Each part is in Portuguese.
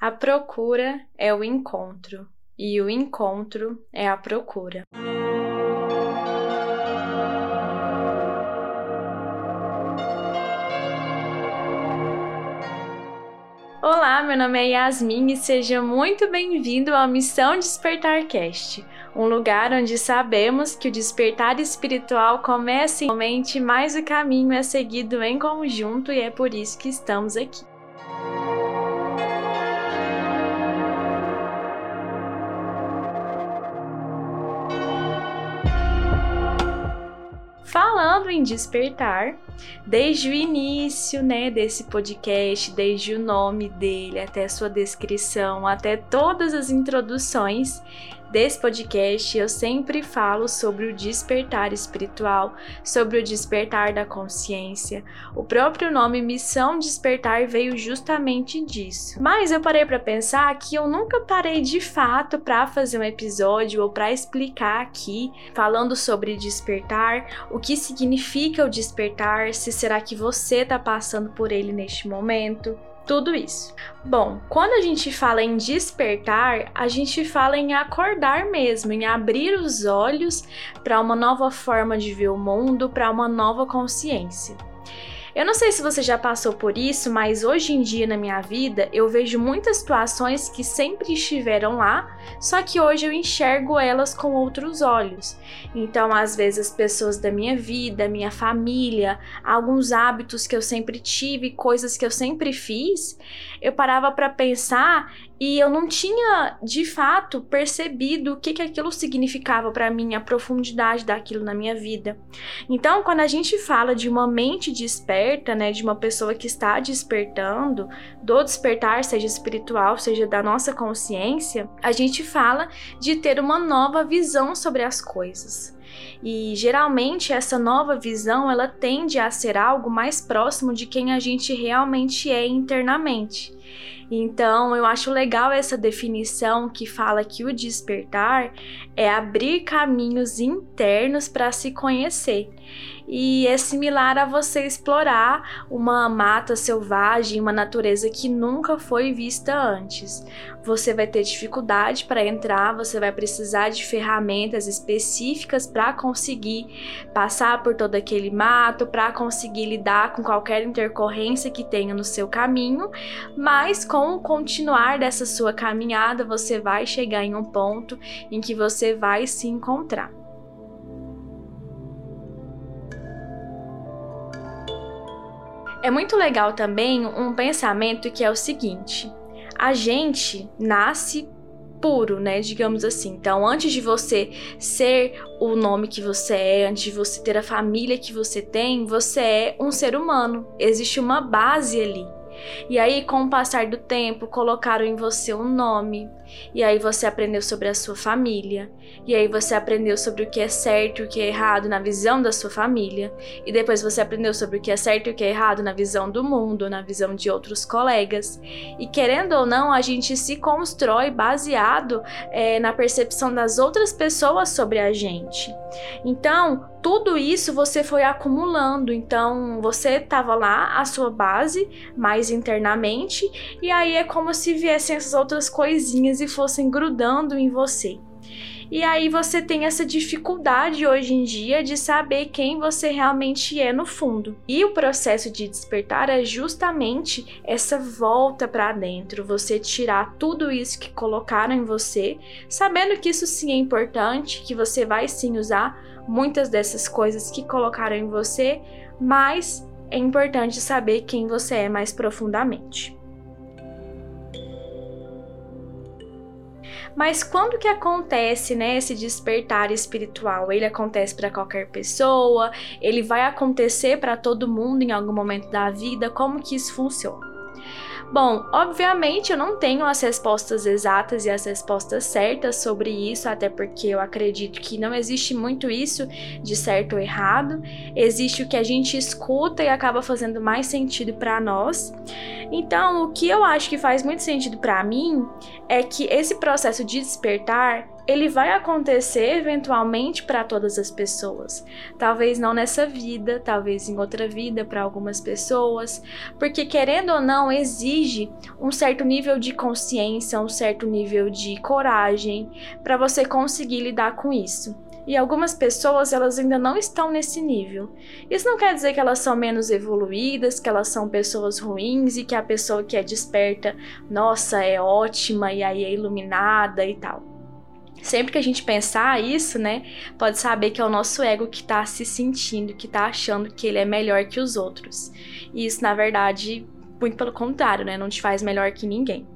A procura é o encontro, e o encontro é a procura. Olá, meu nome é Yasmin e seja muito bem-vindo à Missão Despertar Cast, um lugar onde sabemos que o despertar espiritual começa em mente, mas o caminho é seguido em conjunto e é por isso que estamos aqui. Falando em despertar, desde o início, né, desse podcast, desde o nome dele até a sua descrição, até todas as introduções, desse podcast eu sempre falo sobre o despertar espiritual, sobre o despertar da consciência. O próprio nome Missão Despertar veio justamente disso. Mas eu parei para pensar que eu nunca parei de fato para fazer um episódio ou para explicar aqui falando sobre despertar, o que significa o despertar, se será que você está passando por ele neste momento tudo isso. Bom, quando a gente fala em despertar, a gente fala em acordar mesmo, em abrir os olhos para uma nova forma de ver o mundo, para uma nova consciência. Eu não sei se você já passou por isso, mas hoje em dia na minha vida eu vejo muitas situações que sempre estiveram lá, só que hoje eu enxergo elas com outros olhos. Então, às vezes, as pessoas da minha vida, minha família, alguns hábitos que eu sempre tive, coisas que eu sempre fiz, eu parava para pensar e eu não tinha de fato percebido o que, que aquilo significava para mim, a profundidade daquilo na minha vida. Então, quando a gente fala de uma mente desperta, né, de uma pessoa que está despertando, do despertar, seja espiritual, seja da nossa consciência, a gente fala de ter uma nova visão sobre as coisas. E geralmente essa nova visão ela tende a ser algo mais próximo de quem a gente realmente é internamente. Então, eu acho legal essa definição que fala que o despertar é abrir caminhos internos para se conhecer e é similar a você explorar uma mata selvagem, uma natureza que nunca foi vista antes. Você vai ter dificuldade para entrar, você vai precisar de ferramentas específicas para conseguir passar por todo aquele mato, para conseguir lidar com qualquer intercorrência que tenha no seu caminho, mas com o continuar dessa sua caminhada, você vai chegar em um ponto em que você vai se encontrar. É muito legal também um pensamento que é o seguinte: a gente nasce puro, né? Digamos assim. Então, antes de você ser o nome que você é, antes de você ter a família que você tem, você é um ser humano. Existe uma base ali. E aí, com o passar do tempo, colocaram em você um nome. E aí você aprendeu sobre a sua família. E aí você aprendeu sobre o que é certo e o que é errado na visão da sua família. E depois você aprendeu sobre o que é certo e o que é errado na visão do mundo, na visão de outros colegas. E querendo ou não, a gente se constrói baseado é, na percepção das outras pessoas sobre a gente. Então, tudo isso você foi acumulando. Então, você estava lá, a sua base, mais internamente, e aí é como se viessem essas outras coisinhas e fossem grudando em você. E aí você tem essa dificuldade hoje em dia de saber quem você realmente é no fundo. E o processo de despertar é justamente essa volta para dentro, você tirar tudo isso que colocaram em você, sabendo que isso sim é importante, que você vai sim usar muitas dessas coisas que colocaram em você, mas é importante saber quem você é mais profundamente. Mas quando que acontece, né, esse despertar espiritual? Ele acontece para qualquer pessoa? Ele vai acontecer para todo mundo em algum momento da vida? Como que isso funciona? Bom, obviamente eu não tenho as respostas exatas e as respostas certas sobre isso, até porque eu acredito que não existe muito isso de certo ou errado. Existe o que a gente escuta e acaba fazendo mais sentido para nós. Então, o que eu acho que faz muito sentido para mim é que esse processo de despertar ele vai acontecer eventualmente para todas as pessoas. Talvez não nessa vida, talvez em outra vida para algumas pessoas, porque querendo ou não exige um certo nível de consciência, um certo nível de coragem para você conseguir lidar com isso. E algumas pessoas, elas ainda não estão nesse nível. Isso não quer dizer que elas são menos evoluídas, que elas são pessoas ruins e que a pessoa que é desperta, nossa, é ótima e aí é iluminada e tal. Sempre que a gente pensar isso, né, pode saber que é o nosso ego que tá se sentindo, que tá achando que ele é melhor que os outros. E isso, na verdade, muito pelo contrário, né, não te faz melhor que ninguém.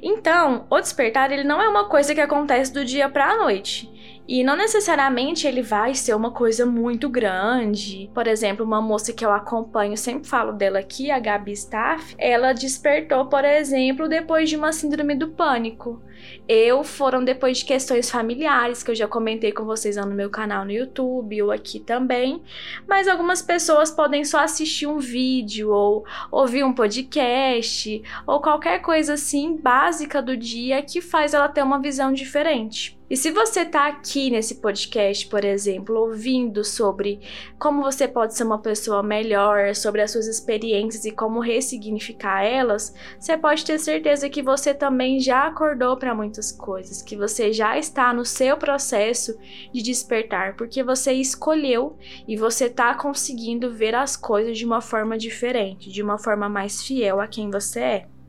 Então, o despertar ele não é uma coisa que acontece do dia para a noite. E não necessariamente ele vai ser uma coisa muito grande. Por exemplo, uma moça que eu acompanho, sempre falo dela aqui, a Gabi Staff, ela despertou, por exemplo, depois de uma síndrome do pânico. Eu foram depois de questões familiares, que eu já comentei com vocês no meu canal no YouTube ou aqui também. Mas algumas pessoas podem só assistir um vídeo ou ouvir um podcast ou qualquer coisa assim básica do dia que faz ela ter uma visão diferente. E se você está aqui nesse podcast, por exemplo, ouvindo sobre como você pode ser uma pessoa melhor, sobre as suas experiências e como ressignificar elas, você pode ter certeza que você também já acordou para muitas coisas, que você já está no seu processo de despertar, porque você escolheu e você está conseguindo ver as coisas de uma forma diferente, de uma forma mais fiel a quem você é.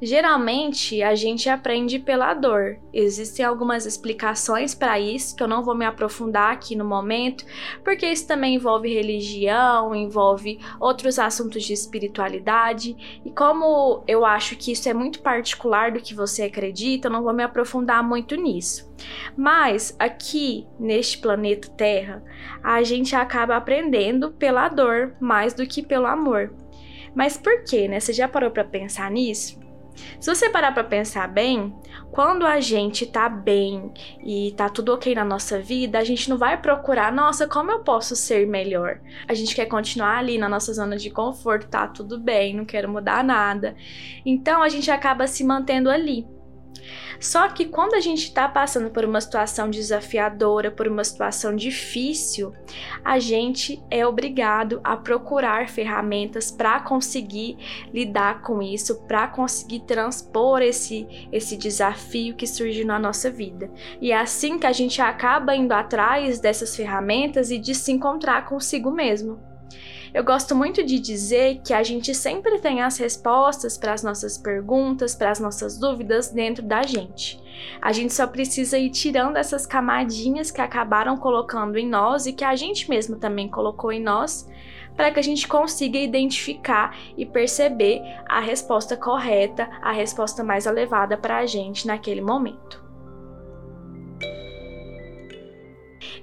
Geralmente a gente aprende pela dor. Existem algumas explicações para isso que eu não vou me aprofundar aqui no momento, porque isso também envolve religião, envolve outros assuntos de espiritualidade, e como eu acho que isso é muito particular do que você acredita, eu não vou me aprofundar muito nisso. Mas aqui neste planeta Terra, a gente acaba aprendendo pela dor mais do que pelo amor. Mas por quê, né? Você já parou para pensar nisso? Se você parar para pensar bem, quando a gente tá bem e tá tudo ok na nossa vida, a gente não vai procurar, nossa, como eu posso ser melhor? A gente quer continuar ali na nossa zona de conforto, tá tudo bem, não quero mudar nada. Então a gente acaba se mantendo ali. Só que quando a gente está passando por uma situação desafiadora, por uma situação difícil, a gente é obrigado a procurar ferramentas para conseguir lidar com isso, para conseguir transpor esse, esse desafio que surge na nossa vida. E é assim que a gente acaba indo atrás dessas ferramentas e de se encontrar consigo mesmo. Eu gosto muito de dizer que a gente sempre tem as respostas para as nossas perguntas, para as nossas dúvidas dentro da gente. A gente só precisa ir tirando essas camadinhas que acabaram colocando em nós e que a gente mesmo também colocou em nós, para que a gente consiga identificar e perceber a resposta correta, a resposta mais elevada para a gente naquele momento.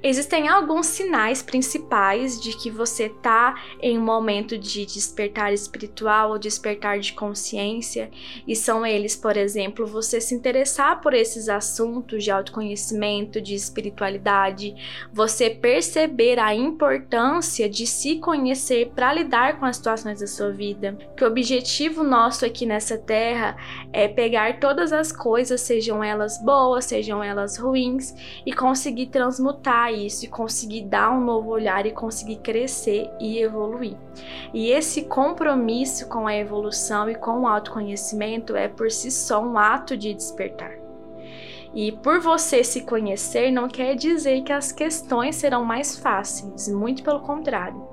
Existem alguns sinais principais de que você está em um momento de despertar espiritual ou despertar de consciência, e são eles, por exemplo, você se interessar por esses assuntos de autoconhecimento, de espiritualidade, você perceber a importância de se conhecer para lidar com as situações da sua vida. Que o objetivo nosso aqui nessa terra é pegar todas as coisas, sejam elas boas, sejam elas ruins, e conseguir transmutar isso e conseguir dar um novo olhar e conseguir crescer e evoluir. E esse compromisso com a evolução e com o autoconhecimento é por si só um ato de despertar. E por você se conhecer não quer dizer que as questões serão mais fáceis, muito pelo contrário.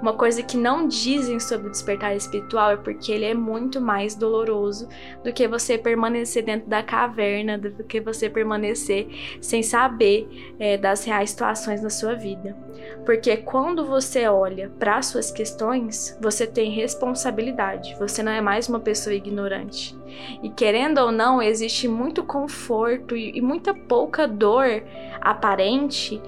Uma coisa que não dizem sobre o despertar espiritual é porque ele é muito mais doloroso do que você permanecer dentro da caverna, do que você permanecer sem saber é, das reais situações na sua vida. Porque quando você olha para as suas questões, você tem responsabilidade, você não é mais uma pessoa ignorante. E querendo ou não, existe muito conforto e, e muita pouca dor aparente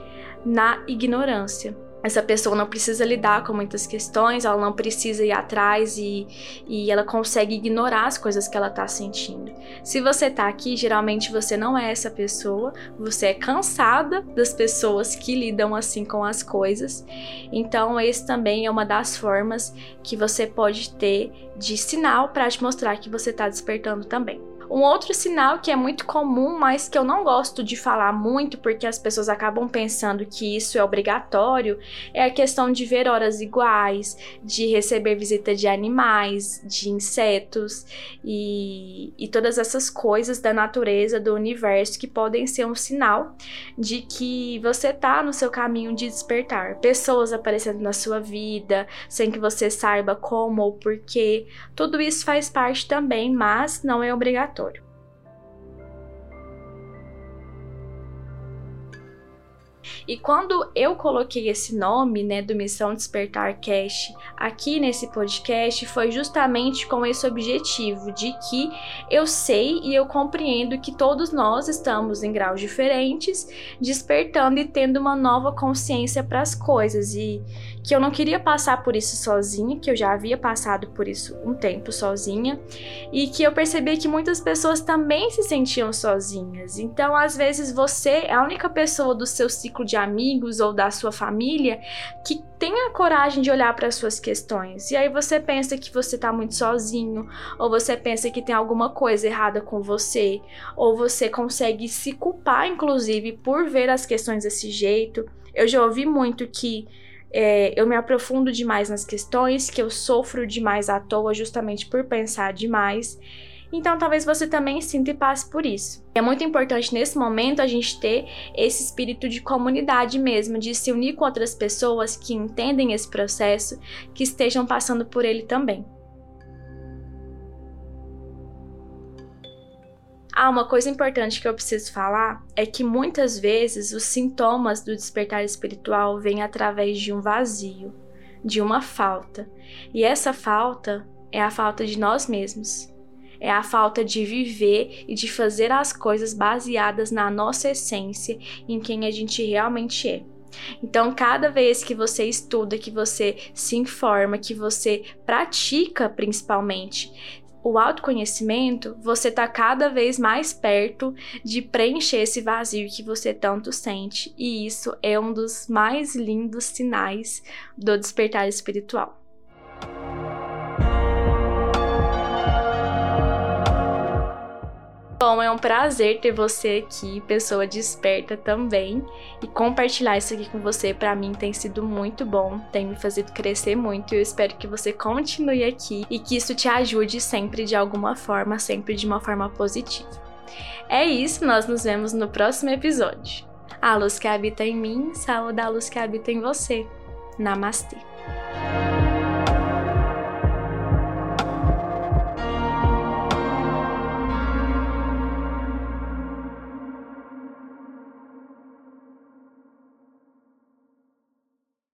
na ignorância. Essa pessoa não precisa lidar com muitas questões, ela não precisa ir atrás e, e ela consegue ignorar as coisas que ela tá sentindo. Se você tá aqui, geralmente você não é essa pessoa, você é cansada das pessoas que lidam assim com as coisas. Então, esse também é uma das formas que você pode ter de sinal para te mostrar que você tá despertando também. Um outro sinal que é muito comum, mas que eu não gosto de falar muito porque as pessoas acabam pensando que isso é obrigatório, é a questão de ver horas iguais, de receber visita de animais, de insetos e, e todas essas coisas da natureza, do universo que podem ser um sinal de que você está no seu caminho de despertar. Pessoas aparecendo na sua vida sem que você saiba como ou porquê. Tudo isso faz parte também, mas não é obrigatório. E quando eu coloquei esse nome, né, do Missão Despertar Cast aqui nesse podcast, foi justamente com esse objetivo de que eu sei e eu compreendo que todos nós estamos em graus diferentes, despertando e tendo uma nova consciência para as coisas. E que eu não queria passar por isso sozinha, que eu já havia passado por isso um tempo sozinha, e que eu percebi que muitas pessoas também se sentiam sozinhas. Então, às vezes, você é a única pessoa do seu ciclo de amigos ou da sua família que tem a coragem de olhar para as suas questões. E aí você pensa que você está muito sozinho, ou você pensa que tem alguma coisa errada com você, ou você consegue se culpar, inclusive, por ver as questões desse jeito. Eu já ouvi muito que é, eu me aprofundo demais nas questões, que eu sofro demais à toa justamente por pensar demais. Então, talvez você também sinta e passe por isso. É muito importante nesse momento a gente ter esse espírito de comunidade mesmo, de se unir com outras pessoas que entendem esse processo, que estejam passando por ele também. Ah, uma coisa importante que eu preciso falar é que muitas vezes os sintomas do despertar espiritual vêm através de um vazio, de uma falta. E essa falta é a falta de nós mesmos. É a falta de viver e de fazer as coisas baseadas na nossa essência, em quem a gente realmente é. Então, cada vez que você estuda, que você se informa, que você pratica principalmente, o autoconhecimento, você está cada vez mais perto de preencher esse vazio que você tanto sente, e isso é um dos mais lindos sinais do despertar espiritual. Bom, é um prazer ter você aqui, pessoa desperta também, e compartilhar isso aqui com você para mim tem sido muito bom, tem me feito crescer muito. E eu espero que você continue aqui e que isso te ajude sempre de alguma forma, sempre de uma forma positiva. É isso, nós nos vemos no próximo episódio. A luz que habita em mim, saúde a luz que habita em você. Namastê.